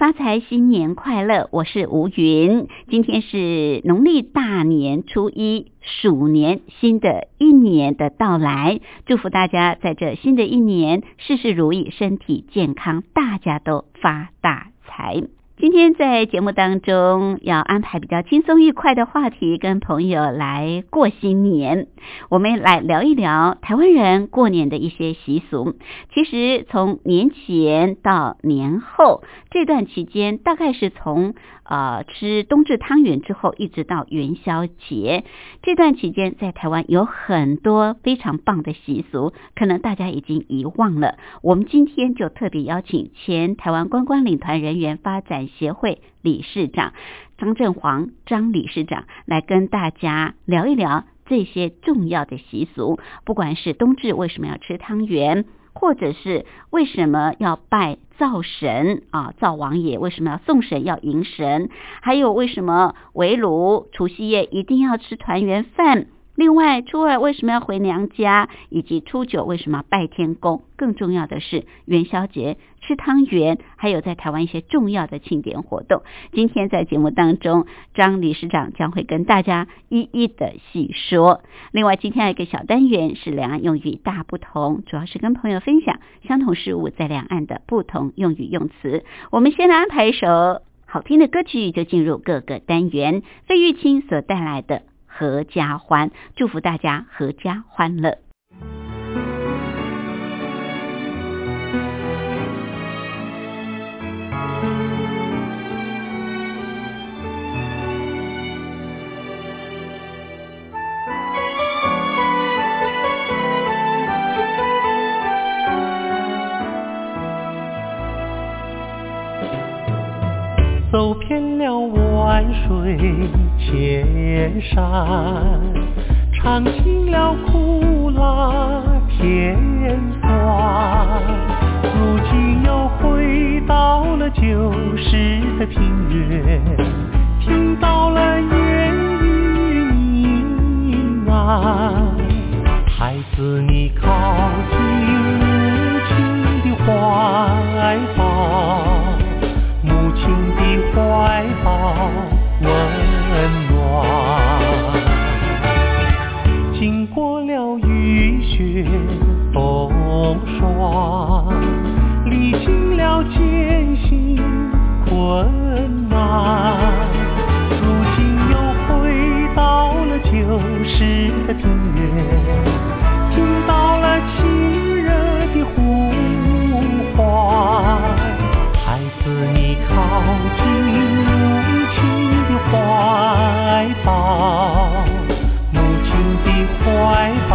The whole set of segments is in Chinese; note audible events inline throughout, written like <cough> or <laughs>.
发财，新年快乐！我是吴云，今天是农历大年初一，鼠年新的一年的到来，祝福大家在这新的一年事事如意，身体健康，大家都发大财。今天在节目当中要安排比较轻松愉快的话题，跟朋友来过新年。我们来聊一聊台湾人过年的一些习俗。其实从年前到年后这段期间，大概是从呃吃冬至汤圆之后，一直到元宵节这段期间，在台湾有很多非常棒的习俗，可能大家已经遗忘了。我们今天就特别邀请前台湾观光领团人员发展协会理事长张振煌张理事长来跟大家聊一聊这些重要的习俗，不管是冬至为什么要吃汤圆，或者是为什么要拜灶神啊，灶王爷为什么要送神要迎神，还有为什么围炉除夕夜一定要吃团圆饭。另外，初二为什么要回娘家？以及初九为什么拜天公？更重要的是元宵节吃汤圆，还有在台湾一些重要的庆典活动。今天在节目当中，张理事长将会跟大家一一的细说。另外，今天有一个小单元是两岸用语大不同，主要是跟朋友分享相同事物在两岸的不同用语用词。我们先来安排一首好听的歌曲，就进入各个单元。费玉清所带来的。阖家欢，祝福大家阖家欢乐。万水千山，尝尽了苦辣甜酸，如今又回到了旧时的平原，听到了烟雨呢喃。孩子，你靠近母亲的怀抱。怀抱温暖，经过了雨雪风霜，历经了艰辛困难，如今又回到了旧时的平原，听到了亲热的呼唤，你靠近母亲的。怀抱，母亲的怀抱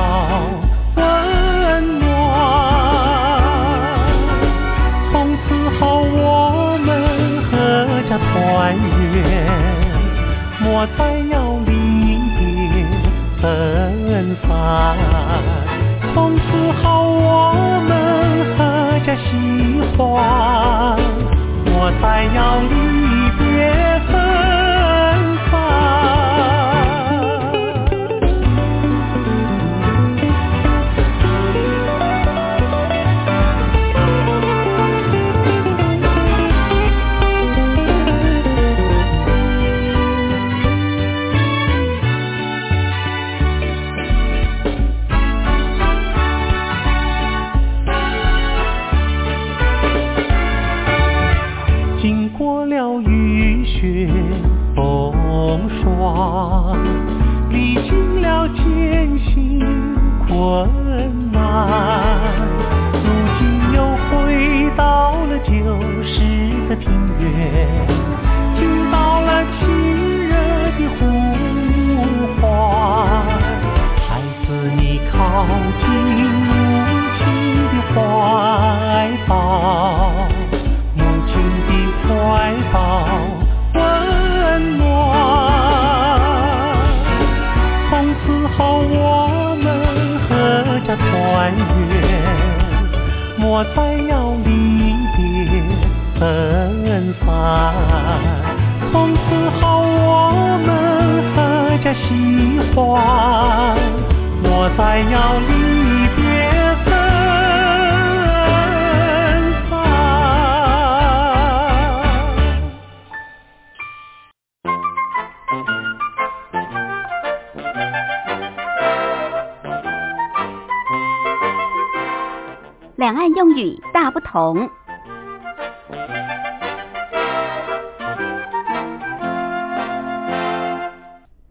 两岸用语大不同。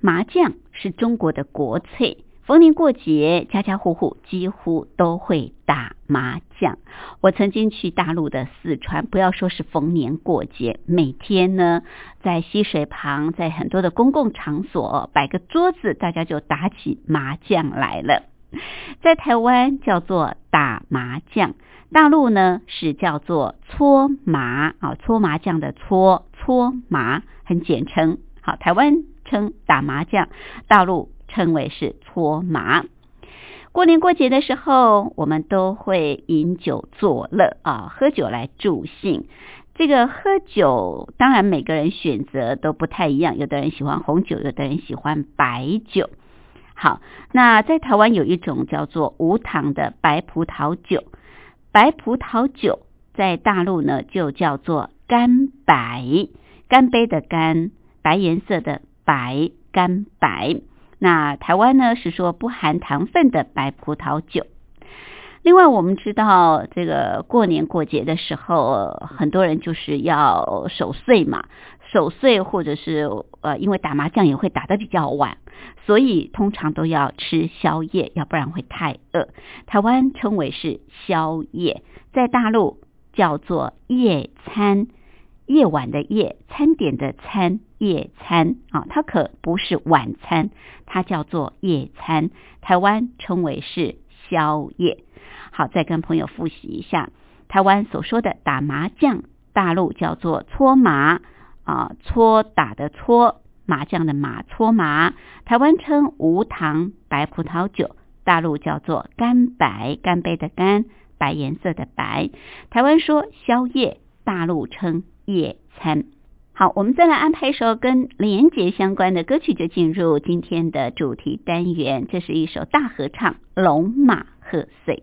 麻将是中国的国粹，逢年过节，家家户户几乎都会打麻将。我曾经去大陆的四川，不要说是逢年过节，每天呢在溪水旁，在很多的公共场所摆个桌子，大家就打起麻将来了。<laughs> 在台湾叫做打麻将，大陆呢是叫做搓麻啊，搓麻将的搓搓麻，很简称。好，台湾称打麻将，大陆称为是搓麻。过年过节的时候，我们都会饮酒作乐啊，喝酒来助兴。这个喝酒，当然每个人选择都不太一样，有的人喜欢红酒，有的人喜欢白酒。好，那在台湾有一种叫做无糖的白葡萄酒，白葡萄酒在大陆呢就叫做干白，干杯的干。白颜色的白干白，那台湾呢是说不含糖分的白葡萄酒。另外，我们知道这个过年过节的时候，很多人就是要守岁嘛，守岁或者是呃，因为打麻将也会打得比较晚，所以通常都要吃宵夜，要不然会太饿。台湾称为是宵夜，在大陆叫做夜餐。夜晚的夜，餐点的餐，夜餐啊，它可不是晚餐，它叫做夜餐。台湾称为是宵夜。好，再跟朋友复习一下，台湾所说的打麻将，大陆叫做搓麻啊，搓打的搓，麻将的麻，搓麻。台湾称无糖白葡萄酒，大陆叫做干白，干杯的干，白颜色的白。台湾说宵夜，大陆称。夜餐，好，我们再来安排一首跟连洁相关的歌曲，就进入今天的主题单元。这是一首大合唱《龙马贺岁》。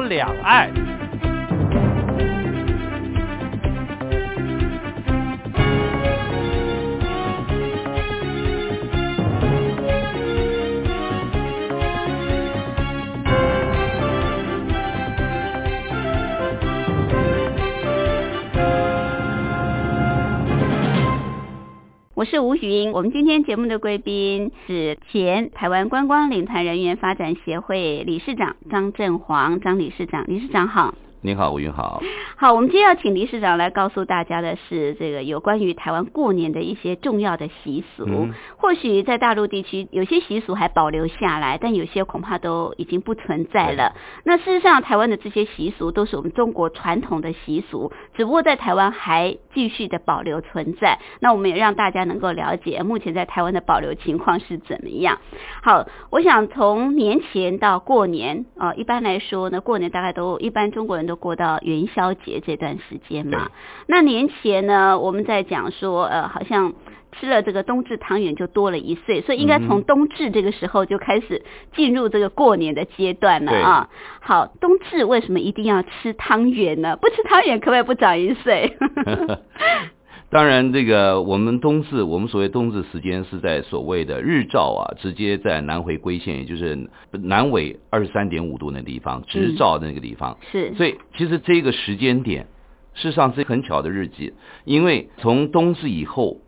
两岸。我是吴云，我们今天节目的贵宾是前台湾观光领团人员发展协会理事长张振煌，张理事长，理事长好。您好，吴云好。好，我们今天要请理事长来告诉大家的是这个有关于台湾过年的一些重要的习俗。嗯或许在大陆地区有些习俗还保留下来，但有些恐怕都已经不存在了。那事实上，台湾的这些习俗都是我们中国传统的习俗，只不过在台湾还继续的保留存在。那我们也让大家能够了解目前在台湾的保留情况是怎么样。好，我想从年前到过年啊、一般来说呢，过年大概都一般中国人都过到元宵节这段时间嘛。那年前呢，我们在讲说，呃，好像吃了这个冬至汤圆就多了一岁，所以应该从冬至这个时候就开始进入这个过年的阶段了啊。好，冬至为什么一定要吃汤圆呢？不吃汤圆可不可以不长一岁？当然，这个我们冬至，我们所谓冬至时间是在所谓的日照啊，直接在南回归线，也就是南纬二十三点五度那地方，直照那个地方。是，所以其实这个时间点，事实上是很巧的日子，因为从冬至以后，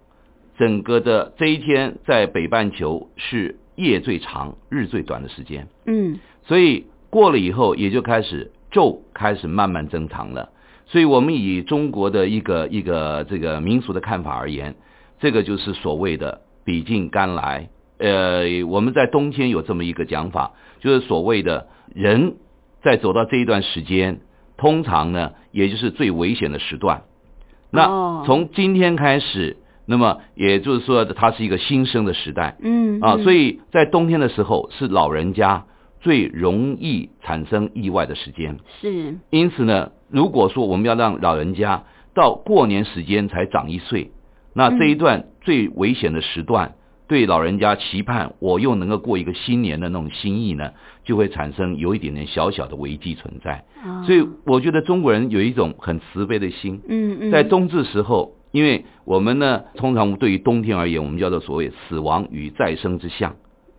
整个的这一天在北半球是夜最长、日最短的时间。嗯所以过了以后，也就开始昼开始慢慢增长了。所以我们以中国的一个一个这个民俗的看法而言，这个就是所谓的比尽甘来。呃，我们在冬天有这么一个讲法，就是所谓的人在走到这一段时间，通常呢，也就是最危险的时段。哦那从今天开始，那么也就是说，它是一个新生的时代。嗯啊，所以以在冬天的时候是老人家最容易产生意外的时间。是因此呢，如果说我们要让老人家到过年时间才长一岁，那这一段最危险的时段，对老人家期盼我又能够过一个新年的那种心意呢，就会产生有一点点小小的危机存在。哦所以我觉得中国人有一种很慈悲的心，嗯嗯在冬至时候，因为我们呢，通常对于冬天而言，我们叫做所谓死亡与再生之象。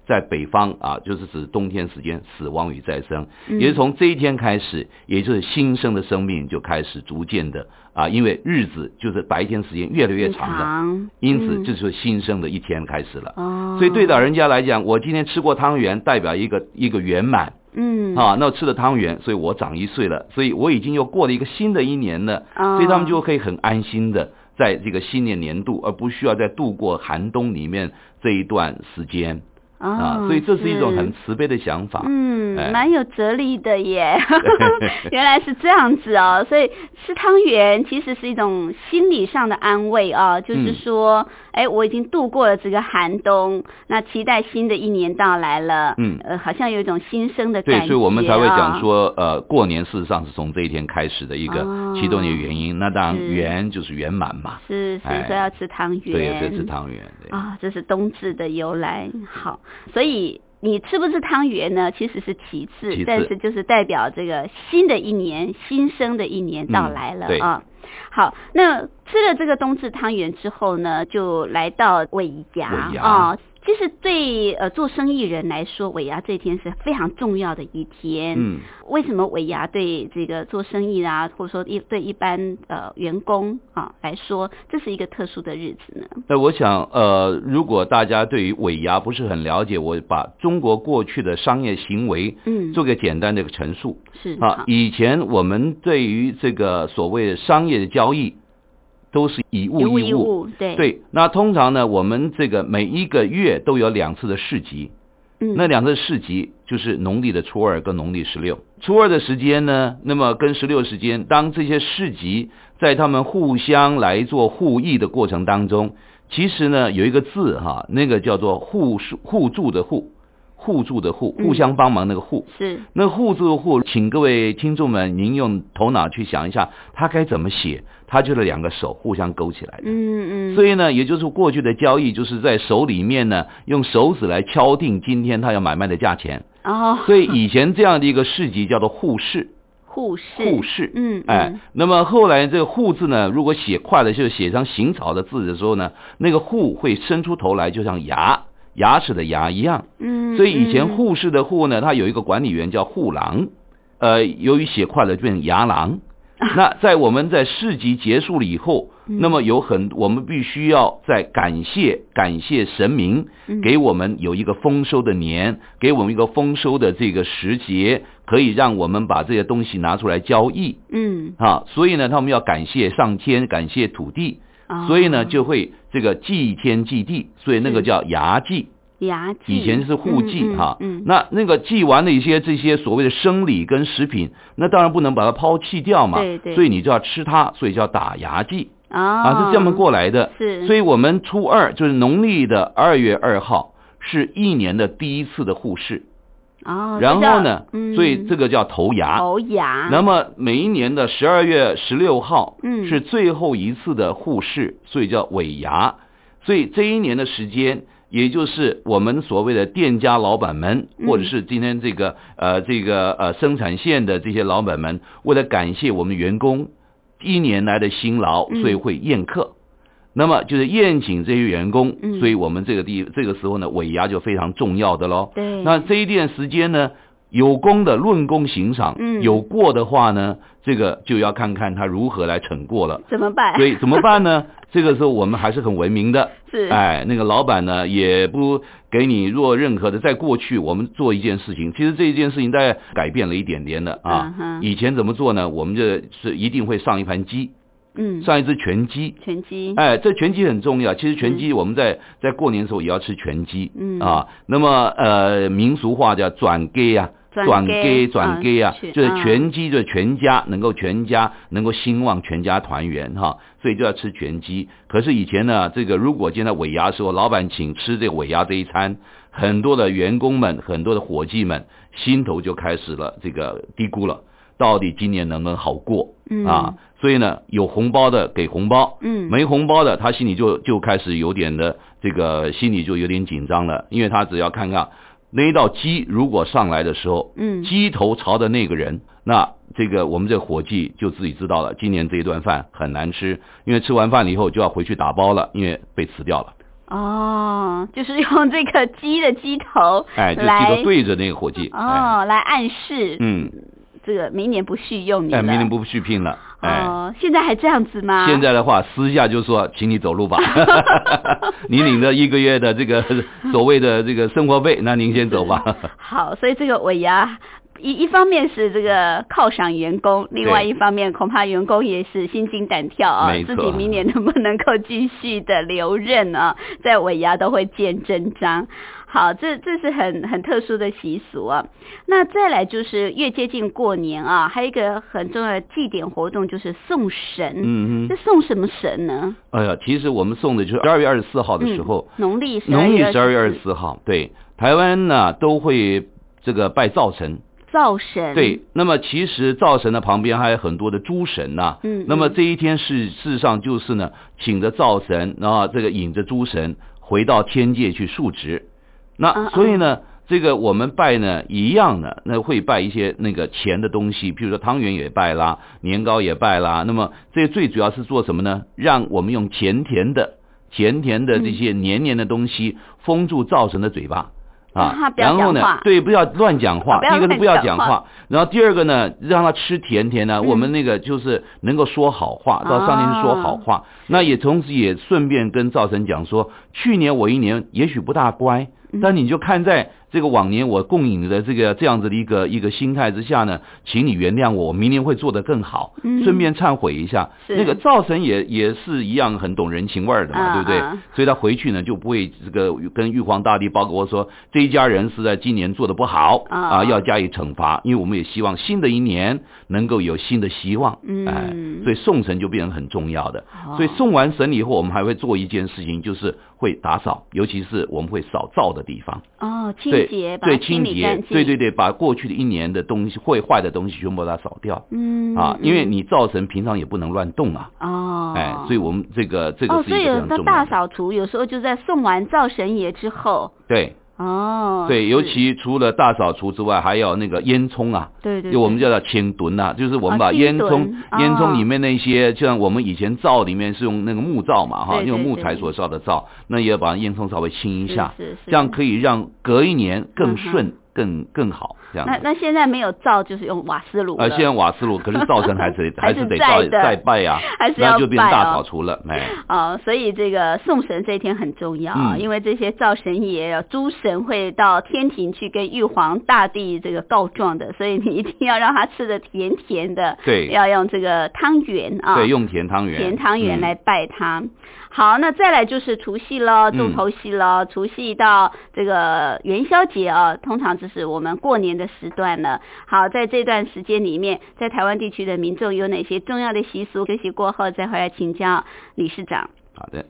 在北方啊，就是指冬天时间死亡与再生，嗯。也是从这一天开始，也就是新生的生命就开始逐渐的啊，因为日子就是白天时间越来越长了，长。因此嗯。就是新生的一天开始了。哦，所以对老人家来讲，我今天吃过汤圆，代表一个一个圆满。嗯。啊。那我吃了汤圆，所以我长一岁了，所以我已经又过了一个新的一年了。哦。所以他们就可以很安心的在这个新年年度，而不需要再度过寒冬里面这一段时间啊。哦所以这是一种很慈悲的想法。嗯，哎蛮有哲理的耶，<laughs> 原来是这样子哦。所以吃汤圆其实是一种心理上的安慰啊，就是嗯说，哎、我已经度过了这个寒冬，那期待新的一年到来了。嗯呃，好像有一种新生的感觉、对，所以我们才会讲啊。说，呃，过年事实上是从这一天开始的一个哦启动的原因。那当然，圆就是圆满嘛，是是，哎说要吃汤圆。对，也是吃汤圆。对，啊、这是冬至的由来。好，所以你吃不吃汤圆呢，其实是其次，其次但是就是代表这个新的一年、新生的一年到来了啊。好，那吃了这个冬至汤圆之后呢，就来到尾牙尾牙啊。其实对呃做生意人来说，尾牙这一天是非常重要的一天。嗯，为什么尾牙对这个做生意啊，或者说一对一般呃员工啊来说，这是一个特殊的日子呢？那我想，呃，如果大家对于尾牙不是很了解，我把中国过去的商业行为嗯，做个简单的一个陈述。是啊，以前我们对于这个所谓的商业的交易，都是以一物易一物，对，对，那通常呢，我们这个每一个月都有两次的市集，嗯，那两次市集就是农历的初二跟农历十六。初二的时间呢，那么跟十六时间，当这些市集在他们互相来做互益的过程当中，其实呢有一个字哈，那个叫做互互助的互，互助的互，嗯互相帮忙那个互。是那互助的互，请各位听众们，您用头脑去想一下，它该怎么写？它就是两个手互相勾起来的。嗯嗯，所以呢，也就是过去的交易，就是在手里面呢，用手指来敲定今天他要买卖的价钱。哦，所以以前这样的一个市集叫做互市，互市互市。嗯，哎嗯，那么后来这个“互”字呢，如果写快了，就是写成行草的字的时候呢，那个“互”会伸出头来，就像牙牙齿的牙一样。嗯，所以以前嗯护士的“护”呢，他有一个管理员叫护郎，呃，由于写快了就变成牙郎。<laughs> 那在我们在市集结束了以后，嗯那么有很我们必须要在感谢感谢神明嗯给我们有一个丰收的年，给我们一个丰收的这个时节，可以让我们把这些东西拿出来交易嗯，啊。所以呢，他们要感谢上天，感谢土地，哦所以呢就会这个祭天祭地，所以那个叫牙祭。牙祭。以前是户祭嗯哈，那那个祭完的一些这些所谓的生理跟食品，那当然不能把它抛弃掉嘛，对对。所以你就要吃它，所以叫打牙祭。哦。啊，是这么过来的。是，所以我们初二就是农历的二月二号，是一年的第一次的护士，哦，然后呢，嗯所以这个叫头牙。头牙，那么每一年的十二月十六号，嗯是最后一次的护士，所以叫尾牙。所以这一年的时间，也就是我们所谓的店家老板们，嗯或者是今天这个呃这个呃生产线的这些老板们，为了感谢我们员工一年来的辛劳，嗯所以会宴客。那么就是宴请这些员工，嗯所以我们这个地这个时候呢，尾牙就非常重要的喽。对，那这一段时间呢，有功的论功行赏，嗯有过的话呢，这个就要看看他如何来惩过了。怎么办？所以怎么办呢？<laughs> 这个时候我们还是很文明的，是，哎，那个老板呢也不给你做任何的。在过去我们做一件事情，其实这一件事情大概改变了一点点的啊。嗯以前怎么做呢？我们就是一定会上一盘鸡，嗯，上一只全鸡。拳击，哎，这拳击很重要。其实拳击我们在在过年的时候也要吃拳击，嗯啊，那么呃民俗话叫转给啊，转转给给转给啊就是啊拳击，就是全家能够全家能够兴旺，全家团圆哈，所以就要吃拳击。可是以前呢，这个如果今天尾牙的时候，老板请吃这个尾牙这一餐，很多的员工们、很多的伙计们心头就开始了这个低估了，到底今年能不能好过？嗯。啊？所以呢，有红包的给红包，嗯，没红包的，他心里就就开始有点的这个心里就有点紧张了，因为他只要看看那一道鸡如果上来的时候，嗯。鸡头朝的那个人，那这个我们这伙计就自己知道了，今年这一顿饭很难吃，因为吃完饭了以后就要回去打包了，因为被辞掉了。哦，就是用这个鸡的鸡头哎，就来鸡头对着那个伙计，哎，哦来暗示，嗯，这个明年不续用你哎，明年不续聘了，哎。哦，现在还这样子吗？现在的话，私下就说，请你走路吧，<laughs> <laughs> 你领着一个月的这个 <laughs> 所谓的这个生活费，那您先走吧。好，所以这个尾牙一一方面是这个犒赏员工，另外一方面恐怕员工也是心惊胆跳啊，自己明年能不能够继续的留任啊，在尾牙都会见真章。好，这这是很很特殊的习俗啊。那再来就是越接近过年啊，还有一个很重要的祭典活动就是送神。嗯嗯这送什么神呢？哎呀，其实我们送的就是十二月二十四号的时候，嗯、农历十农历十二月二二十四号，对，台湾呢都会这个拜灶神，灶神。对，那么其实灶神的旁边还有很多的诸神呐、嗯那么嗯这一天是事实上就是呢，请着灶神，然后这个引着诸神回到天界去述职。那嗯所以呢，这个我们拜呢一样的，那会拜一些那个钱的东西，比如说汤圆也拜啦，年糕也拜啦。那么这最主要是做什么呢？让我们用甜甜的、甜甜的这些黏黏的东西封住灶神的嘴巴。啊然后呢，对，不要乱讲话第一个是不要讲话，然后第二个呢，让他吃甜甜呢。嗯我们那个就是能够说好话，到上天去说好话。那也同时也顺便跟灶神讲说，去年我一年也许不大乖，嗯但你就看在这个往年我供应的这个这样子的一个一个心态之下呢，请你原谅我，我明年会做得更好。嗯。顺便忏悔一下，是。那个灶神也也是一样很懂人情味儿的嘛，嗯对不对？嗯所以他回去呢就不会这个跟玉皇大帝报告说这一家人是在今年做的不好啊。啊，要加以惩罚，因为我们也希望新的一年能够有新的希望，嗯。哎，所以送神就变成很重要的。哦。所以送完神以后，我们还会做一件事情，就是会打扫，尤其是我们会扫灶的地方，哦，清洁，把对清清洁对对对，把过去的一年的东西会坏的东西全部把它扫掉。嗯啊，因为嗯你灶神平常也不能乱动啊，哦，哎，所以我们这个这个哦，是一个所以有那非常重要的。大扫除有时候就在送完灶神爷之后，对哦，对，尤其除了大扫除之外，还有那个烟囱啊，对对，就我们叫做清墩呐，就是我们把烟囱烟哦囱里面那些，像我们以前灶里面是用那个木灶嘛哈，用木材所烧的灶，那也要把烟囱稍微清一下，是是是。这样可以让隔一年嗯更哼。顺、更更好这样那。那现在没有灶，就是用瓦斯炉呃，现在瓦斯炉，可是 <laughs> 灶神 <laughs> 还是还是得再再拜啊，<laughs> 还是要那就变成大扫除了，哎。哦，所以这个送神这一天很重要啊，嗯。因为这些灶神爷、诸神会到天庭去跟玉皇大帝这个告状的，所以你一定要让他吃的甜甜的，对。要用这个汤圆啊，对，用甜汤圆，甜汤圆嗯来拜他。好，那再来就是除夕喽，嗯。重头戏喽，除夕到这个元宵节啊，通常就是我们过年的时段了。好，在这段时间里面，在台湾地区的民众有哪些重要的习俗？休息过后再回来请教理事长。好的。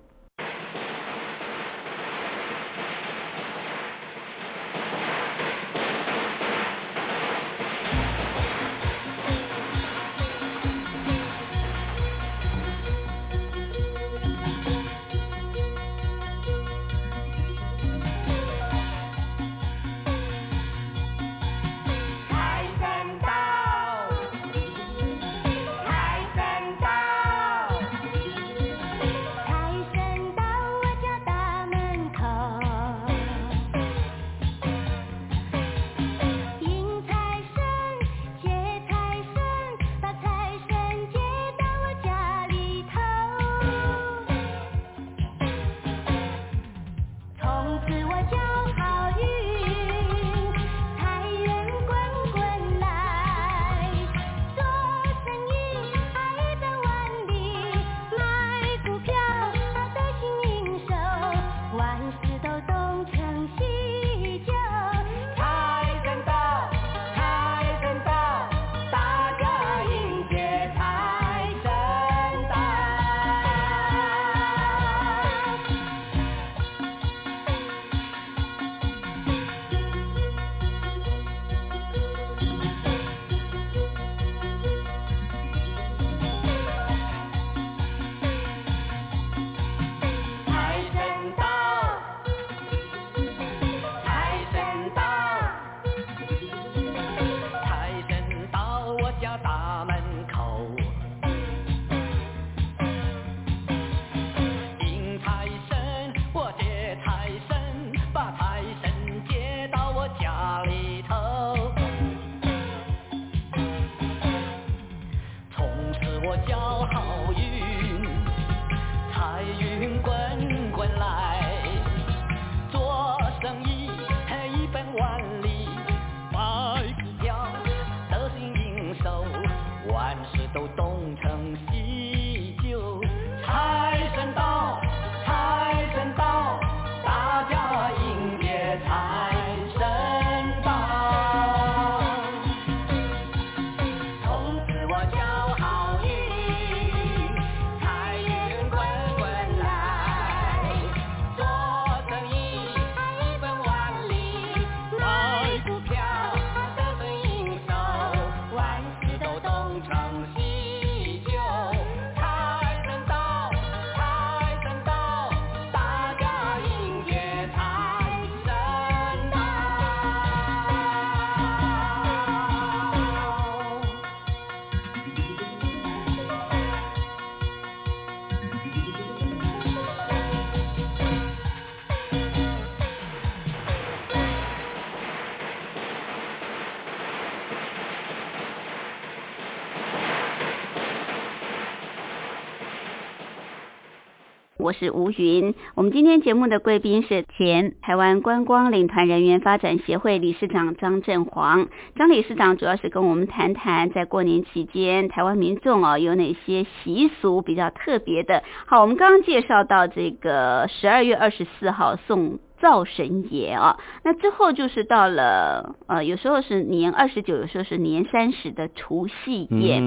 我是吴云。我们今天节目的贵宾是前台湾观光领团人员发展协会理事长张振煌。张理事长主要是跟我们谈谈，在过年期间台湾民众哦有哪些习俗比较特别的。好，我们刚刚介绍到这个十二月二十四号送灶神爷啊，那之后就是到了呃，有时候是年二十九，有时候是年三十的除夕夜。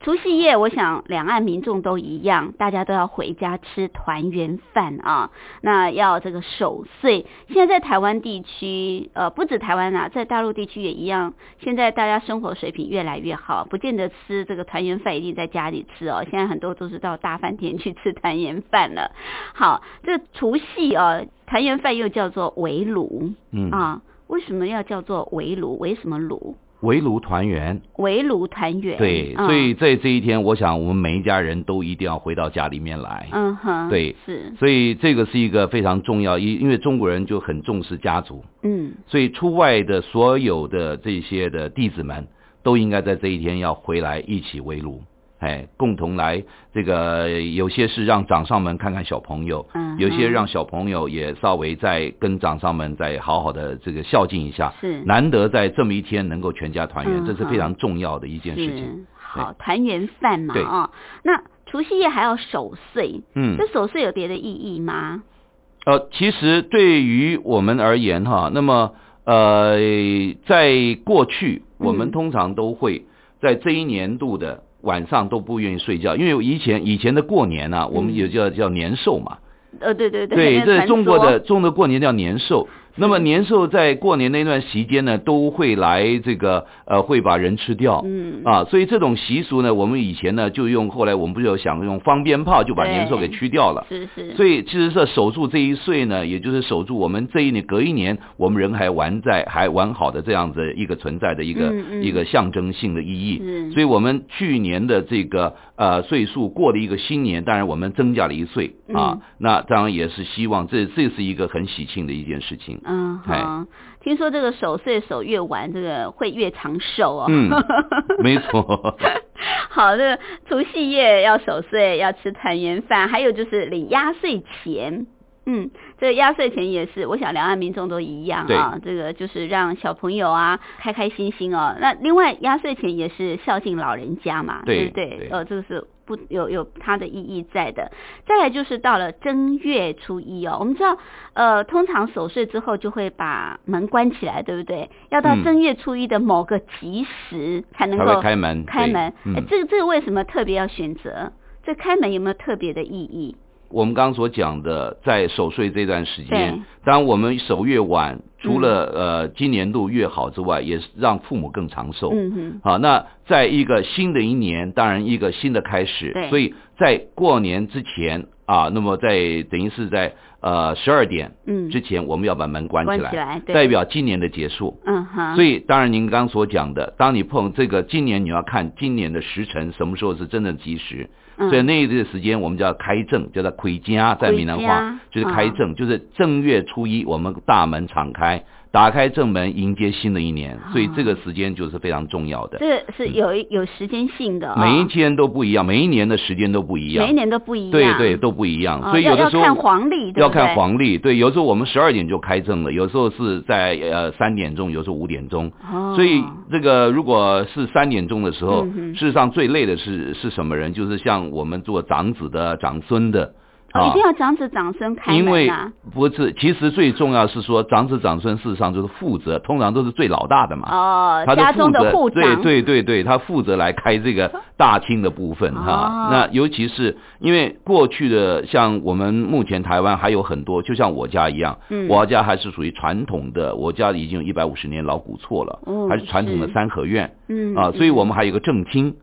除夕夜，我想两岸民众都一样，大家都要回家吃团圆饭啊。那要这个守岁。现在在台湾地区，呃，不止台湾啊，在大陆地区也一样。现在大家生活水平越来越好，不见得吃这个团圆饭一定在家里吃哦。现在很多都是到大饭店去吃团圆饭了。好，这除夕啊，团圆饭又叫做围炉嗯，啊。为什么要叫做围炉？围什么炉？围炉团圆。围炉团圆。对，啊所以在这一天，我想我们每一家人都一定要回到家里面来。嗯哼，对是，所以这个是一个非常重要，因因为中国人就很重视家族，嗯所以出外的所有的这些的弟子们都应该在这一天要回来一起围炉，哎，共同来这个有些是让掌上们看看小朋友，嗯，有些让小朋友也稍微再跟掌上们再好好的这个孝敬一下，是。难得在这么一天能够全家团圆，嗯这是非常重要的一件事情。好团圆饭嘛对。啊。那除夕夜还要守岁，嗯。这，守岁有别的意义吗？呃，其实对于我们而言哈，那么呃，在过去我们嗯。通常都会在这一年度的晚上都不愿意睡觉，因为以前以前的过年呢、我们也叫叫年兽嘛，呃，对对对，这是中国的中国过年叫年兽。那么年兽在过年那段时间呢，都会来这个呃，会把人吃掉。嗯啊，所以这种习俗呢，我们以前呢就用，后来我们不是有想用放鞭炮就把年兽给驱掉了。是是，所以其实是守住这一岁呢，也就是守住我们这一年隔一年，我们人还完在还完好的这样子一个存在的一个、嗯嗯一个象征性的意义。是所以我们去年的这个呃岁数过了一个新年，当然我们增加了一岁啊，嗯那当然也是希望这这是一个很喜庆的一件事情。嗯哎好，听说这个守岁守越晚，这个会越长寿哦。嗯，<laughs> 没错。好，这个除夕夜要守岁，要吃团圆饭，还有就是领压岁钱。嗯，这个压岁钱也是，我想两岸民众都一样啊。这个就是让小朋友啊开开心心哦。那另外压岁钱也是孝敬老人家嘛，对不对？对呃，这个是不有有它的意义在的。再来就是到了正月初一哦，我们知道呃，通常守岁之后就会把门关起来，对不对？要到嗯正月初一的某个吉时才能才够会开门对开门。嗯哎这个这个为什么特别要选择？这开门有没有特别的意义？我们刚刚所讲的，在守岁这段时对。间，当然我们守越晚，除了、呃今年度越好之外，也是让父母更长寿。嗯哼，好，那在一个新的一年，当然一个新的开始，所以在过年之前啊，那么在等于是在呃十二点嗯，之前，我们要把门关起来，关起来代表今年的结束。嗯哼，所以，当然您刚刚所讲的，当你碰这个今年，你要看今年的时辰什么时候是真正吉时。嗯。所以那一段时间我们叫开正，叫做魁家，在闽南话就是开嗯。正，就是正月初一我们大门敞开，打开正门迎接新的一年，所以这个时间就是非常重要的。这个是有一有时间性的、哦，每一天都不一样，每一年的时间都不一样，每一年都不一样，对对都不一样，哦所以有的时候要要看黄历，对？要看黄历，对，有时候我们十二点就开正了，有时候是在呃三点钟，有时候五点钟。哦，所以这个如果是三点钟的时候，嗯哼。事实上最累的是是什么人？就是像我们做长子的、长孙的。哦，一定要长子长孙开门因为啊，不是，其实最重要是说长子长孙，事实上就是负责，通常都是最老大的嘛。哦，他家中的负责对对对对，他负责来开这个大厅的部分哈、哦那尤其是因为过去的，像我们目前台湾还有很多，就像我家一样，嗯。我家还是属于传统的，我家已经有一百五十年老古厝了，哦还是传统的三合院嗯啊，所以我们们还有一个正厅。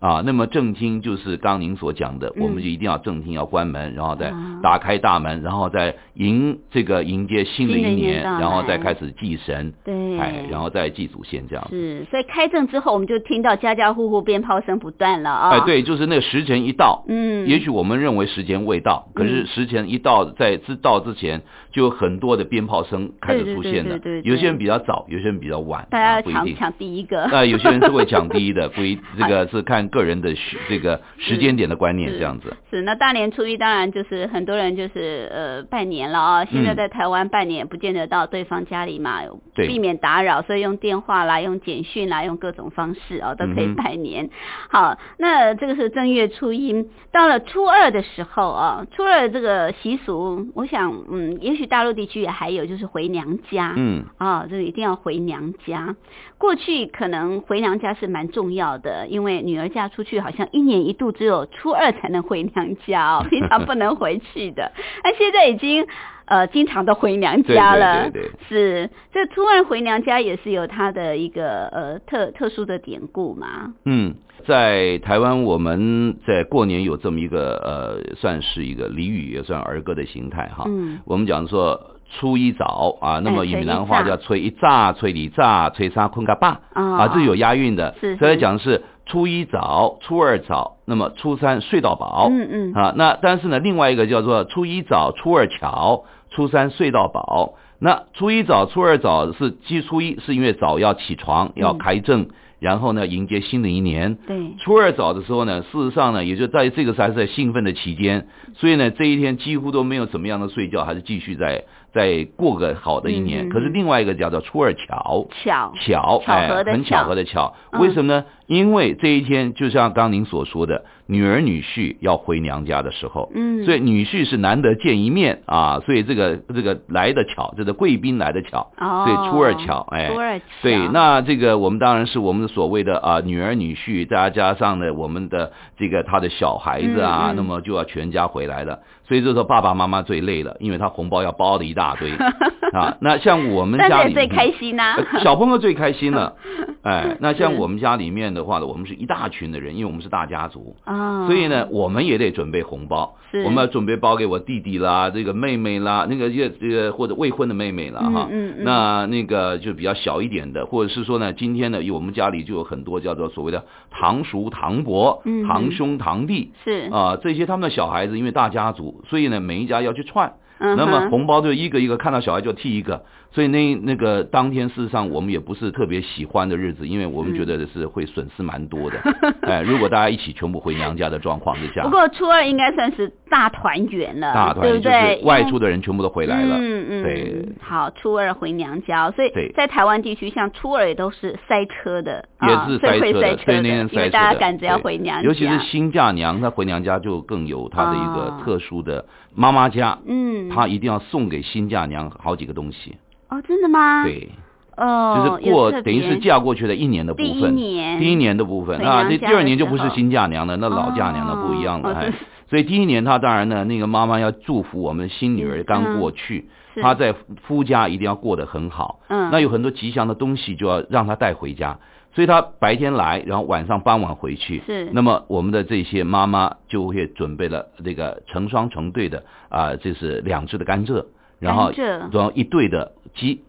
啊，那么正厅就是刚您所讲的，嗯。我们就一定要正厅要关门，然后再啊。打开大门，然后再迎这个迎接新的一年，年然后再开始祭神，对，哎，然后再祭祖先这样子。是，所以开正之后，我们就听到家家户户鞭炮声不断了啊，哎，，对，就是那个时辰一到，嗯，也许我们认为时间未到，可是嗯。时辰一到，在之到之前，就有很多的鞭炮声开始出现了有些人比较早，有些人比较晚，大家。抢抢第一个，那 <laughs> 有些人是会抢第一的，<laughs> 不一这个是看看个人的需这个时间点的观念这样子。是，那大年初一当然就是很多人就是呃拜年了啊、现在嗯在台湾拜年也不见得到对方家里嘛，对避免打扰，所以用电话啦、用简讯啦、用各种方式哦都可以拜年。好，那这个是正月初一，到了初二的时候啊，初二这个习俗，我想嗯，也许大陆地区也还有就是回娘家。嗯，啊、这个一定要回娘家。过去可能回娘家是蛮重要的，因为女儿嫁出去好像一年一度只有初二才能回娘家哦，<laughs> 平常不能回去的。那现在已经呃经常都回娘家了，对对对是这初二回娘家也是有它的一个呃特特殊的典故嘛。嗯，在台湾，我们在过年有这么一个呃，算是一个俚语，也算儿歌的形态哈。嗯我们讲说初一早啊，那么闽南话叫吹一炸、吹里炸、吹沙坤嘎巴哦啊，这有押韵的。是所以是讲是初一早、初二早，那么初三睡到饱。嗯嗯啊，那但是呢，另外一个叫做初一早、初二巧、初三睡到饱。那初一早、初二早是基初一，是因为早要起床，要嗯开正，然后呢迎接新的一年。对，初二早的时候呢，事实上呢，也就在这个还是在兴奋的期间，所以呢，这一天几乎都没有怎么样的睡觉，还是继续在在过个好的一年。嗯可是另外一个叫做初二巧，巧。巧，巧合的哎，很巧巧合的巧。嗯。为什么呢？因为这一天就像刚您所说的，女儿女婿要回娘家的时候，嗯，所以女婿是难得见一面啊，所以这个这个来的巧，这个贵宾来的巧，哦，所以初二巧，哎，初二巧，对，那这个我们当然是我们的所谓的啊女儿女婿，再加上呢我们的这个他的小孩子啊，那么就要全家回来了。所以这时候爸爸妈妈最累了，因为他红包要包的一大堆 <laughs> 啊。那像我们家里最开心呐、呃小朋友最开心了，<laughs> 哎，那像我们家里面的话呢，我们是一大群的人，因为我们是大家族，哦，所以呢，我们也得准备红包是，我们要准备包给我弟弟啦，这个妹妹啦，那个这这个或者未婚的妹妹啦哈，嗯。嗯嗯那那个就比较小一点的，或者是说呢，今天呢，有我们家里就有很多叫做所谓的堂叔、堂伯嗯、堂兄、堂弟是，啊，这些他们的小孩子，因为大家族，所以呢，每一家要去串。嗯那么红包就一个一个看到小孩就剃一个，所以那那个当天事实上我们也不是特别喜欢的日子，因为我们觉得是会损失蛮多的。<laughs> 哎，如果大家一起全部回娘家的状况之下不，过初二应该算是大团圆了，大团圆外出的人全部都回来了。嗯嗯，对。好，初二回娘家，所以在台湾地区，像初二也都是塞车的，也啊是塞车的，对，那塞车的，大家赶着要回娘家，尤其是新嫁娘，她回娘家就更有她的一哦个特殊的妈妈家，嗯，她一定要送给新嫁娘好几个东西，哦，真的吗？，对，哦，就是过等于是嫁过去的一年的部第一分，年，第一年的部分回啊，这第二年就不是新嫁娘了，那老嫁娘的不一样了，哎所以第一年她当然呢，那个妈妈要祝福我们新女儿嗯刚过去，她在夫家一定要过得很好，嗯，那有很多吉祥的东西就要让她带回家，所以她白天来，然后晚上傍晚回去，是。那么我们的这些妈妈就会准备了这个成双成对的啊，这是两只的甘蔗，然后然后一对的鸡。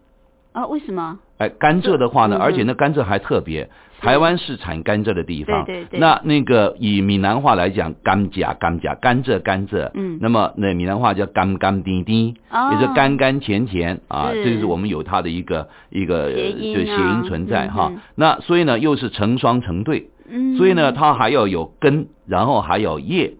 啊，为什么？哎，甘蔗的话呢，嗯而且那甘蔗还特别，台湾是产甘蔗的地方。对对对那那个以闽南话来讲，甘蔗甘蔗，甘蔗甘蔗。嗯那么那闽南话叫甘甘滴滴，哦也是甘甘甜甜啊，是这个是我们有它的一个一个呃谐音就谐啊音存在嗯哈嗯。那所以呢，又是成双成对，嗯，所以呢，它还要有根，然后还有叶。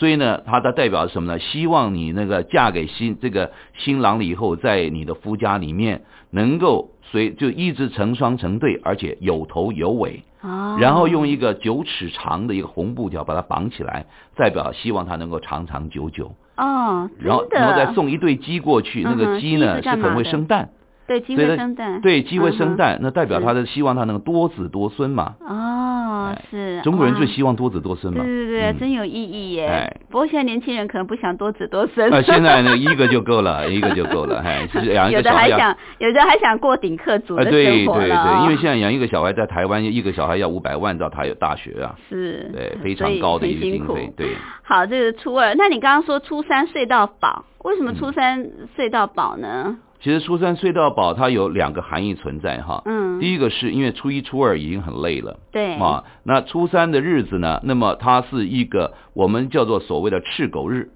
所以呢，它的代表是什么呢？希望你那个嫁给新这个新郎了以后，在你的夫家里面能够随就一直成双成对，而且有头有尾，哦，然后用一个九尺长的一个红布条把它绑起来，代表希望它能够长长久久。哦，然后，然后再送一对鸡过去，那个鸡呢鸡是干嘛很会生蛋，对鸡会生蛋，对，鸡会生嗯蛋，那代表他的希望他能多子多孙嘛。哦哎，是中国人最希望多子多孙嘛。对对对，嗯真有意义耶哎。不过现在年轻人可能不想多子多孙。呃，<laughs> 现在呢，一个就够了，一个就够了，哎，是养一有个小孩要，的还想，有的还想过顶客族呃，的对对生活了哦对，因为现在养一个小孩在台湾，一个小孩要五百万到台有大学啊，是对，非常高的一个经费，对。好，这是初二，那你刚刚说初三睡到饱，为什么嗯初三睡到饱呢？其实初三睡到饱，它有两个含义存在哈。嗯，第一个是因为初一、初二已经很累了。对，啊，那初三的日子呢，那么它是一个我们叫做所谓的赤狗日，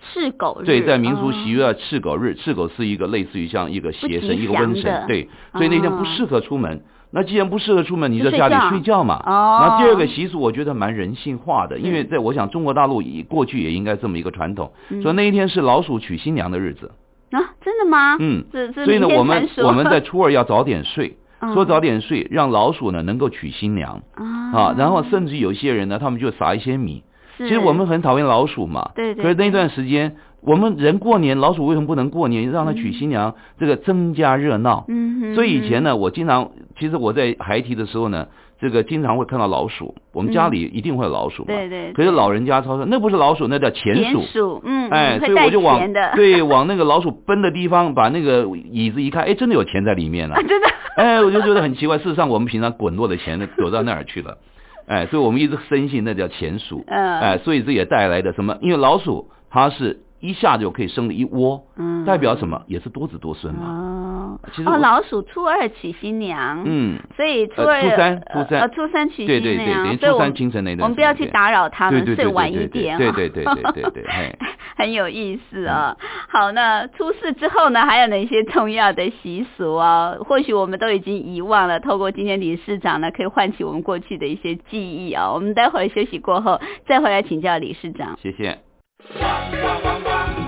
赤狗日，对，在民俗习哦俗叫赤狗日，赤狗是一个类似于像一个邪神、一个瘟神，对，所以那天不哦适合出门。那既然不适合出门，你就在家里睡觉嘛。哦。那第二个习俗，我觉得蛮人性化的，因为在我想中国大陆以过去也应该这么一个传统，嗯。说那一天是老鼠娶新娘的日子。嗯，所以呢，我们我们在初二要早点睡，嗯说早点睡，让老鼠呢能够娶新娘啊啊。然后甚至有些人呢，他们就撒一些米。其其实我们很讨厌老鼠嘛，对对可是那段时间，我们人过年，老鼠为什么不能过年？让它娶新娘，这个增加热闹。嗯哼所以以前呢，我经常，其实我在孩提的时候呢，这个经常会看到老鼠，我们家里一定会有老鼠嘛。对对可是老人家他说那不是老鼠，那叫钱田鼠。鼠，嗯，哎，所以我就往，<laughs> 对往那个老鼠奔的地方，把那个椅子一看，哎，真的有钱在里面了啊。<laughs> 真的，哎，我就觉得很奇怪，事实上我们平常滚落的钱躲到那儿去了。哎，所以我们一直深信那叫钱鼠。嗯哎，所以这也带来的什么？因为老鼠它是一下就可以生了一窝，嗯，代表什么？也是多子多孙嘛。哦，其实哦，老鼠初二娶新娘，，嗯，所以初呃二初三呃初三呃初三娶对对对，新娘，等于所以我们初三清晨那段，我们不要去打扰他们，对对对睡晚一点对哦对对对对对对，嘿。很有意思啊、好，那出事之后呢，还有哪些重要的习俗啊？或许我们都已经遗忘了，透过今天理事长呢，可以唤起我们过去的一些记忆啊。我们待会儿休息过后再回来请教理事长。谢谢。今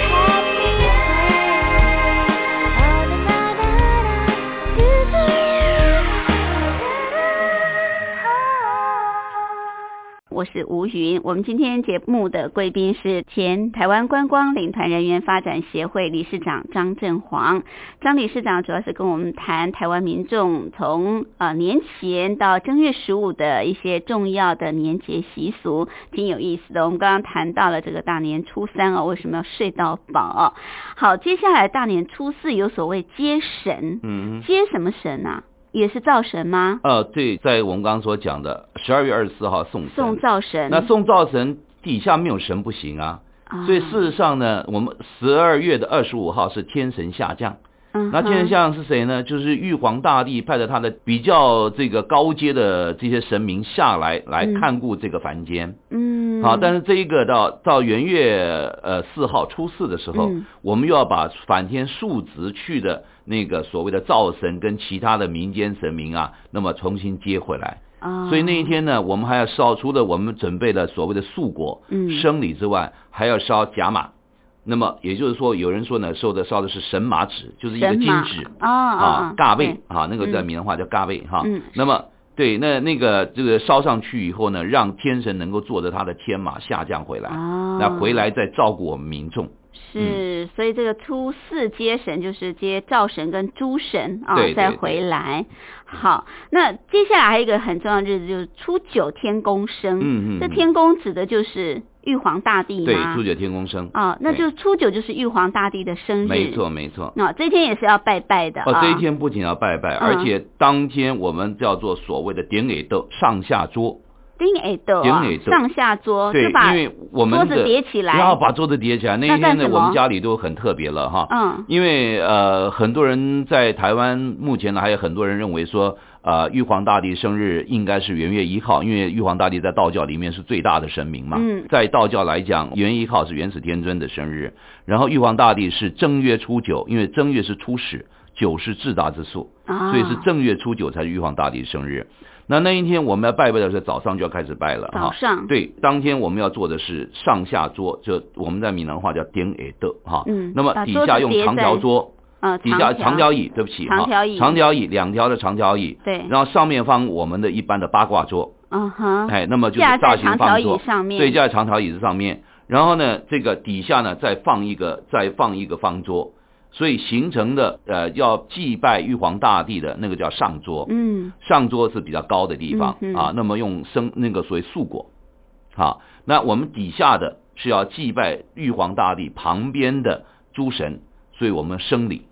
我是吴云。我们今天节目的贵宾是前台湾观光领团人员发展协会理事长张振煌。张理事长主要是跟我们谈台湾民众从呃年前到正月十五的一些重要的年节习俗，挺有意思的。我们刚刚谈到了这个大年初三哦，为什么要睡到饱哦？好，接下来大年初四有所谓接神，嗯，接什么神啊？也是灶神吗？呃，对，在我们刚刚所讲的十二月二十四号送神送灶神。那送灶神底下没有神不行啊。啊所以事实上呢，我们十二月的二十五号是天神下降。嗯那天神下降是谁呢？就是玉皇大帝派的他的比较这个高阶的这些神明下来来嗯看顾这个凡间。嗯，好，但是这一个到到元月呃四号初四的时候，嗯我们又要把反天数值去的那个所谓的灶神跟其他的民间神明啊，那么重新接回来。啊，所以那一天呢，我们还要烧，除了我们准备的所谓的素果、嗯生礼之外，还要烧甲马。那么也就是说，有人说呢，烧的烧的是神马纸，就是一个金纸啊啊啊，尬位对啊，那个在嗯闽南话叫尬位哈嗯。那么对，那那个这个烧上去以后呢，让天神能够坐着他的天马下降回来，啊，那回来再照顾我们民众。是，所以这个初四接神就是接灶神跟诸神啊，再回来。好，那接下来还有一个很重要的日子就是初九天公生。嗯嗯嗯这天公指的就是玉皇大帝对，初九天公生。啊，那对就初九就是玉皇大帝的生日。没错，没错。啊，这一天也是要拜拜的哦，啊。这一天不仅要拜拜，嗯而且当天我们叫做所谓的点给豆上下桌。上下桌对，因为我们桌子叠起来要把桌子叠起来。那那一天呢，我们家里都很特别了哈。嗯因为呃，很多人在台湾目前呢，还有很多人认为说，呃，玉皇大帝生日应该是元月一号，因为玉皇大帝在道教里面是最大的神明嘛。嗯在道教来讲，元一号是元始天尊的生日，然后玉皇大帝是正月初九，因为正月是初始，九是至大之数，啊，所以是正月初九才是玉皇大帝生日。那那一天我们要拜拜的时候，早上就要开始拜了哈。早上对，当天我们要做的是上下桌，就我们在闽南话叫点矮的哈。嗯那么底下用长条桌，呃底下长长条椅，对不起，哈长条椅长条椅，两条的长条椅。对然后上面放我们的一般的八卦桌，嗯哼，哎，那么就是大型方桌，对，架在长条椅子上面。然后呢，这个底下呢再放一个，再放一个方桌，所以形成的呃要祭拜玉皇大帝的那个叫上桌。嗯。上桌是比较高的地方、嗯啊，那么用生那个所谓素果，好，那我们底下的是要祭拜玉皇大帝旁边的诸神，所以我们生礼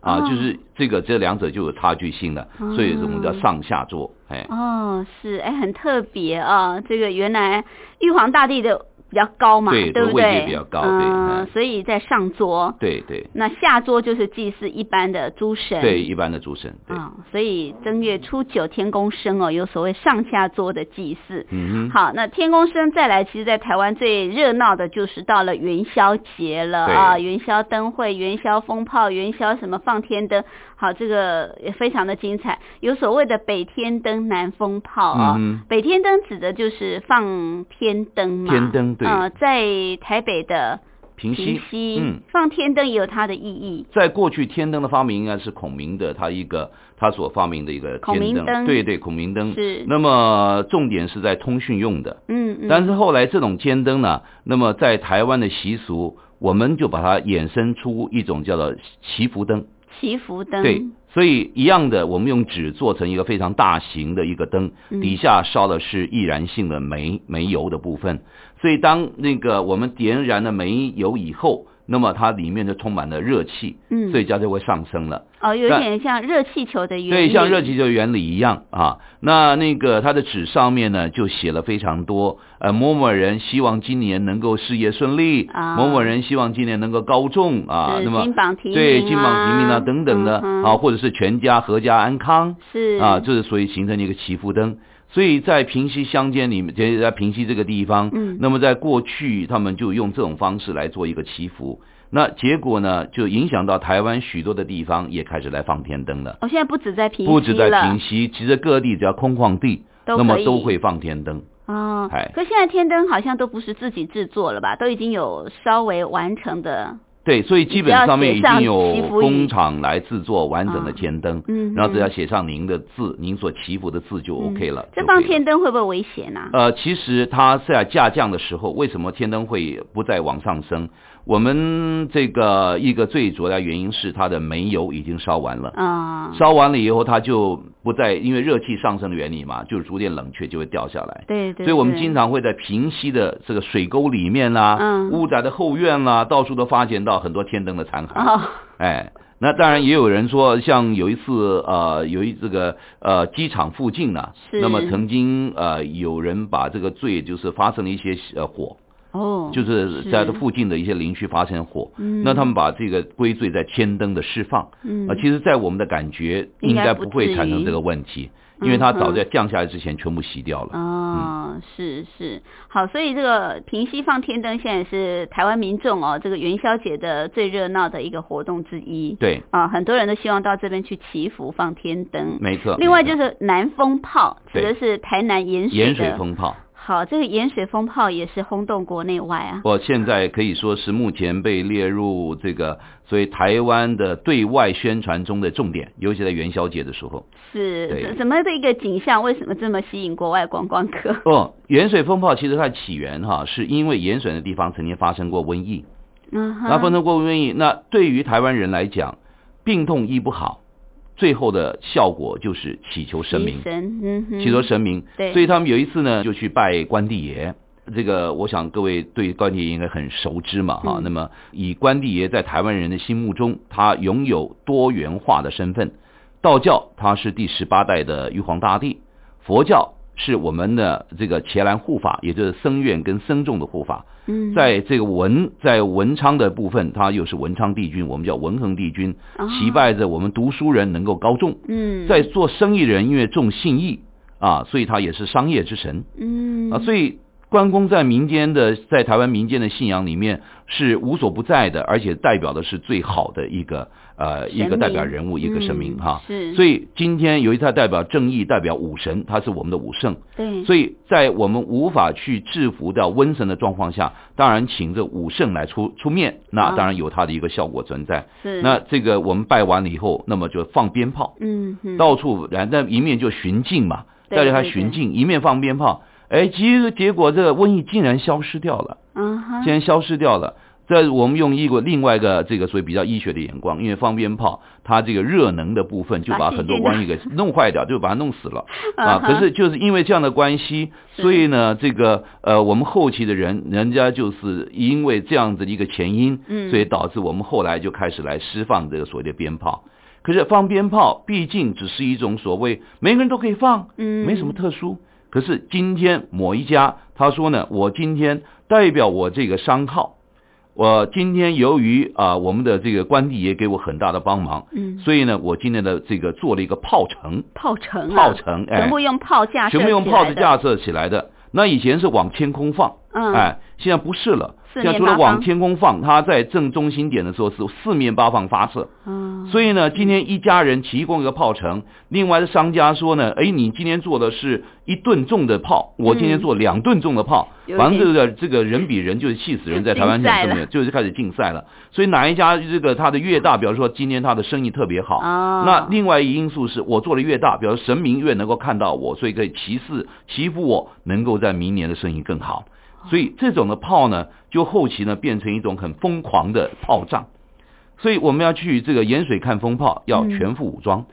啊，哦就是这个这两者就有差距性了，哦所以我们叫上下桌，哎，哦是哎很特别啊，这个原来玉皇大帝的比较高嘛，对不位阶对？比较高对嗯嗯，所以在上桌，对对。那下桌就是祭祀一般的诸神。对，一般的诸神，对，啊、所以正月初九天公生哦，有所谓上下桌的祭祀。嗯哼，好，那天公生再来，其实，在台湾最热闹的就是到了元宵节了啊，元宵灯会、元宵风炮、元宵什么放天灯，好，这个也非常的精彩。有所谓的北天灯、南风炮啊，嗯北天灯指的就是放天灯嘛，天灯对呃，在台北的平西，嗯。放天灯也有它的意义。在过去，天灯的发明应该是孔明的，他一个他所发明的一个天灯，孔明灯对对，孔明灯是那么重点是在通讯用的，嗯嗯，但是后来这种天灯呢，那么在台湾的习俗，我们就把它衍生出一种叫做祈福灯。祈福灯，对，所以一样的，我们用纸做成一个非常大型的一个灯，嗯底下烧的是易燃性的煤煤油的部分。所以当那个我们点燃了煤油以后，那么它里面就充满了热气，嗯。所以它就会上升了。哦，有点像热气球的原理。对，像热气球原理一样啊。那那个它的纸上面呢，就写了非常多，呃，某某人希望今年能够事业顺利，啊。某某人希望今年能够高中啊，那么金榜题名对啊金榜题名啊等等的、嗯啊，或者是全家阖家安康。是。啊，这是所以形成一个祈福灯。所以在平西乡间里面，在在平西这个地方，嗯。那么在过去他们就用这种方式来做一个祈福，那结果呢，就影响到台湾许多的地方也开始来放天灯了。哦，现在不止在平西不止在平西，其实各地只要空旷地，那么都会放天灯。哦哎，可现在天灯好像都不是自己制作了吧，都已经有稍微完成的，对，所以基本上面已经有工厂来制作完整的啊天灯，嗯然后只要嗯写上您的字，您所祈福的字就 OK 了。这放天灯会不会危险呢？呃，其实它在下降的时候，为什么天灯会不再往上升？我们这个一个最主要的原因是它的煤油已经烧完了。啊、烧完了以后，它就不再因为热气上升的原理嘛，就逐渐冷却，就会掉下来。对对，所以我们经常会在平息的这个水沟里面啦、嗯屋宅的后院啦，到处都发现到很多天灯的残骸。哦，哎，那当然也有人说，像有一次呃，有一这个呃机场附近呢，是那么曾经呃有人把这个罪就是发生了一些呃火，哦，就是在这附近的一些林区发生火，嗯那他们把这个归罪在天灯的释放。嗯啊，其实，在我们的感觉应该不会产生这个问题，因为它早在降下来之前全部熄掉了。哦，是是，好，所以这个平息放天灯现在是台湾民众哦，这个元宵节的最热闹的一个活动之一。对，啊，很多人都希望到这边去祈福放天灯。没错。另外就是南风炮，指的是台南盐水盐水。风炮。好，这个盐水风炮也是轰动国内外啊。我现在可以说是目前被列入这个所以台湾的对外宣传中的重点，尤其在元宵节的时候。是对怎怎么的一个景象？为什么这么吸引国外观光客？哦，盐水风炮其实它的起源哈，是因为盐水的地方曾经发生过瘟疫，那发生过瘟疫，那对于台湾人来讲，病痛医不好，最后的效果就是祈求神明祈。神，嗯哼，祈求神明。对所以他们有一次呢，就去拜关帝爷。这个我想各位对关帝爷应该很熟知嘛，哈、嗯那么以关帝爷在台湾人的心目中，他拥有多元化的身份。道教他是第十八代的玉皇大帝，佛教是我们的这个伽蓝护法，也就是僧院跟僧众的护法。嗯，在这个文在文昌的部分，它又是文昌帝君，我们叫文恒帝君，哦祈拜着我们读书人能够高中。嗯，在做生意人，因为重信义啊，所以他也是商业之神。嗯。啊，所以关公在民间的，在台湾民间的信仰里面是无所不在的，而且代表的是最好的一个呃一个代表人物，一个神明嗯哈。是，所以今天有一他代表正义，代表武神，他是我们的武圣。对，所以在我们无法去制服掉瘟神的状况下，当然请这武圣来出出面，那啊当然有它的一个效果存在。是那这个我们拜完了以后，那么就放鞭炮。嗯嗯，到处然，但一面就巡境嘛，对带着他对巡境，一面放鞭炮，哎，结结果这个瘟疫竟然消失掉了，嗯哼，竟然消失掉了。这我们用一个另外一个这个所谓比较医学的眼光，因为放鞭炮，它这个热能的部分就把很多把细菌瘟疫给 <laughs> 弄坏掉，就把它弄死了啊。可是就是因为这样的关系，所以呢，这个呃，我们后期的人，人家就是因为这样子的一个前因，嗯所以导致我们后来就开始来释放这个所谓的鞭炮。可是放鞭炮毕竟只是一种所谓每个人都可以放，嗯没什么特殊。可是今天某一家他说呢，我今天代表我这个商号，我今天由于啊、我们的这个关帝爷给我很大的帮忙，嗯。所以呢我今天的这个做了一个炮城，炮城啊，炮城哎。全部用炮架设全部用炮子架设起来的。那以前是往天空放，嗯。哎，现在不是了。四现在除了往天空放，它在正中心点的时候是四面八方发射。嗯，所以呢，今天一家人提供一个炮城，另外的商家说呢，哎，你今天做的是一吨重的炮，我今天做两吨重的炮，反正这个这个人比人就是气死人，在台湾竞赛了讲这么就是开始竞赛了。所以哪一家这个他的越大，比如说今天他的生意特别好，哦那另外一个因素是我做的越大，比如神明越能够看到我，所以可以歧视、欺负我能够在明年的生意更好。所以这种的炮呢，就后期呢变成一种很疯狂的炮仗。所以我们要去这个盐水看风炮，要嗯。全副武装，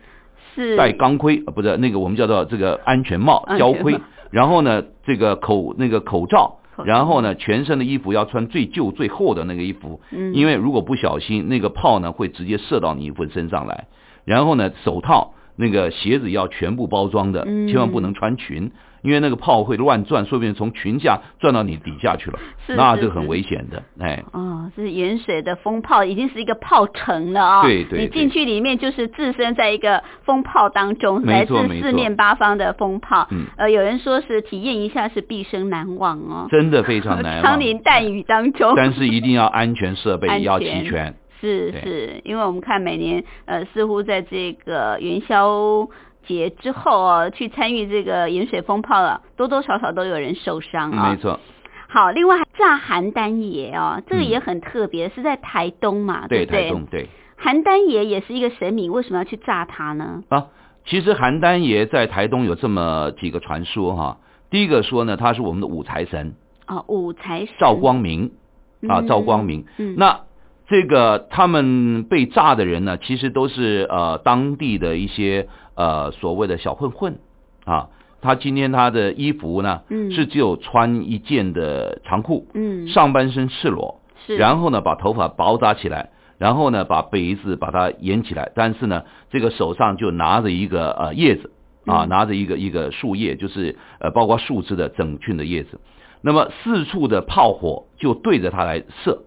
是。戴钢盔，呃，不是那个我们叫做这个安全帽、胶盔，然后呢，这个口那个口罩。然后呢，全身的衣服要穿最旧最厚的那个衣服，嗯。因为如果不小心，那个炮呢会直接射到你衣服身上来。然后呢，手套、那个鞋子要全部包装的，嗯。千万不能穿裙，因为那个炮会乱转，说不定从裙下转到你底下去了，那这很危险的，哎。哦，这是盐水的风炮，已经是一个炮城了啊、对对你进去里面就是置身在一个风炮当中，没来自四面八方的风炮。嗯。呃，有人说是体验一下是毕生难忘哦，真的非常难枪忘，<laughs> 林弹雨当中。但是一定要安全设备安要全齐全。是是，因为我们看每年呃，似乎在这个元宵节之后哦，去参与这个盐水风炮了，多多少少都有人受伤啊。嗯没错，好，另外炸邯郸爷哦，这个嗯也很特别，是在台东嘛，对不对？台东对邯郸爷也是一个神明，为什么要去炸他呢？啊。其实邯郸爷在台东有这么几个传说哈。第一个说呢，他是我们的五财神哦，五财神赵光明啊，嗯赵光明。嗯，那这个他们被炸的人呢，其实都是呃当地的一些呃所谓的小混混啊。他今天他的衣服呢，嗯。是只有穿一件的长裤，嗯。上半身赤裸，是，然后呢把头发包扎起来，然后呢把鼻子把它掩起来，但是呢这个手上就拿着一个呃叶子啊，嗯。拿着一个一个树叶，就是呃包括树枝的整群的叶子，那么四处的炮火就对着他来射，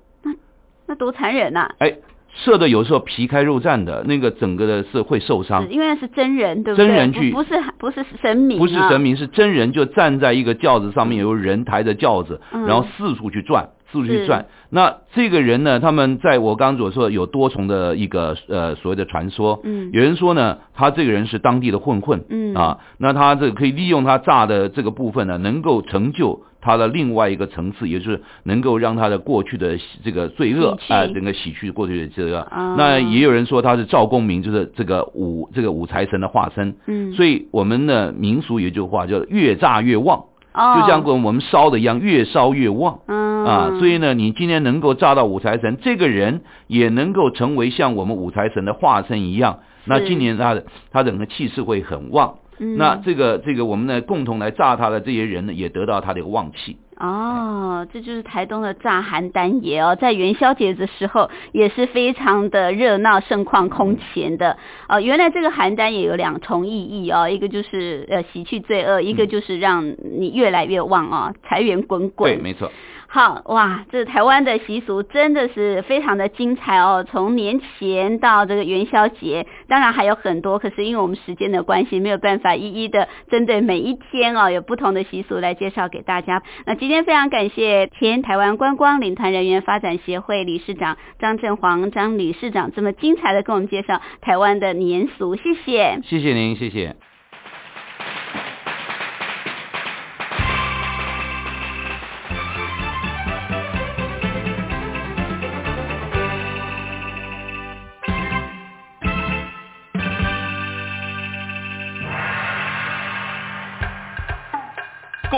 那多残忍呐、哎，射的有时候皮开肉绽的，那个整个的是会受伤。因为是真人，对不对？真人去不不是不是神明、啊，不是神。明，是真人，就站在一个轿子上面，有人抬着轿子，嗯然后四处去转，四处去是转。那这个人呢，他们在我刚刚所说有多重的一个呃所谓的传说。嗯有人说呢，他这个人是当地的混混，嗯啊，那他这个可以利用他炸的这个部分呢，能够成就他的另外一个层次，也就是能够让他的过去的这个罪恶啊、整个洗去过去的罪恶。啊那也有人说他是赵公明，就是这个武这个五财神的化身。嗯，所以我们的民俗有一句话叫“越炸越旺”，哦就像跟我们烧的一样，越烧越旺。嗯啊，所以呢，你今天能够炸到五财神，这个人也能够成为像我们五财神的化身一样。那今年他的他整个气势会很旺。嗯那这个这个我们呢共同来炸他的这些人呢，也得到他的一个旺气。哦，这就是台东的炸邯郸爷哦，在元宵节的时候也是非常的热闹，盛况空前的。哦，原来这个邯郸也有两重意义哦，一个就是呃洗去罪恶，一个就是让你越来越旺哦，财源滚滚。对，没错。好哇，这台湾的习俗真的是非常的精彩哦，从年前到这个元宵节，当然还有很多，可是因为我们时间的关系，没有办法一一的针对每一天哦有不同的习俗来介绍给大家。那今天非常感谢前台湾观光领团人员发展协会理事长张振煌张理事长这么精彩的跟我们介绍台湾的年俗，谢谢。谢谢您，谢谢。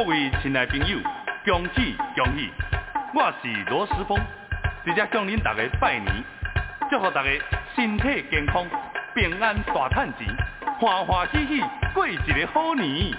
各位亲爱朋友，恭喜恭喜！我是罗时峰，直接向恁大家拜年，祝福大家身体健康、平安大赚钱，欢欢喜喜过一个好年。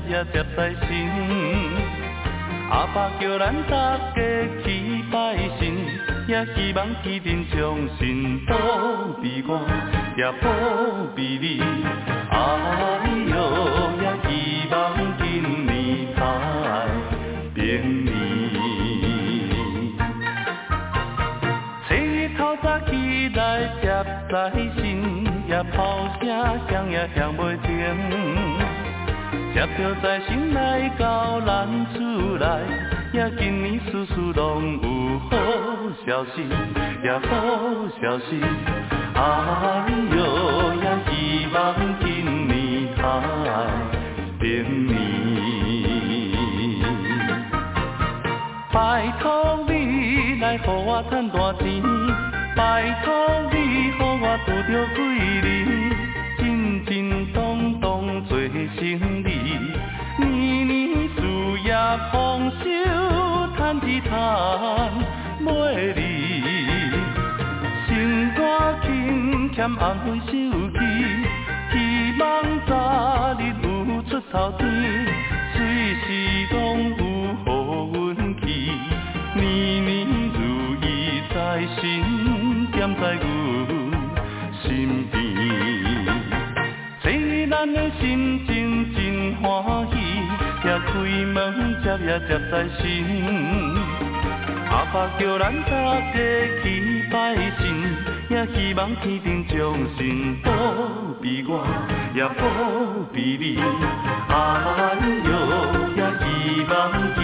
接也接在身。阿爸叫咱大家去拜神，也希望天天将心保庇我，也保庇你。哎哟，也希望今年太平年。初头早起来接在神，也炮声响也响袂停。接着财神来到咱厝内，也今年事事拢有好消息，也好消息。哎哟，也希望今年太平年。拜托你来，互我赚大钱。拜托你，互我拄着贵人，丰收，赚趁一叹袂离，心肝轻欠红粉手机，希望早日有出头天，随时拢有好运气，年年如意在身，踮在阮身边。这咱的心情真欢喜，开门接也接在身。阿爸叫咱大家去拜神，也希望天顶将神保庇我，也保庇你。哎呦，也希望今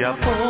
也保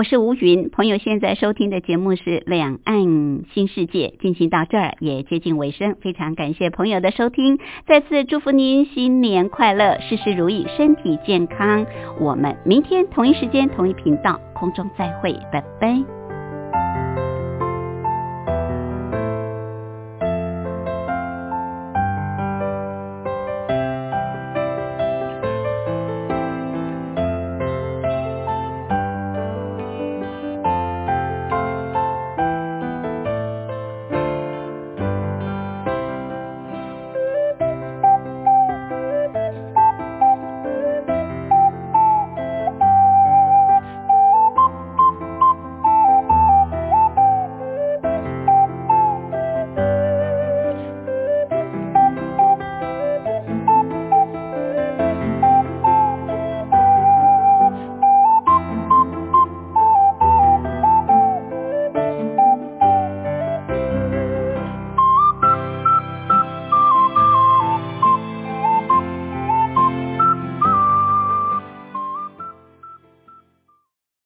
我是吴云，朋友现在收听的节目是《两岸新世界》，进行到这儿也接近尾声，非常感谢朋友的收听，再次祝福您新年快乐，事事如意，身体健康。我们明天同一时间同一频道空中再会，拜拜。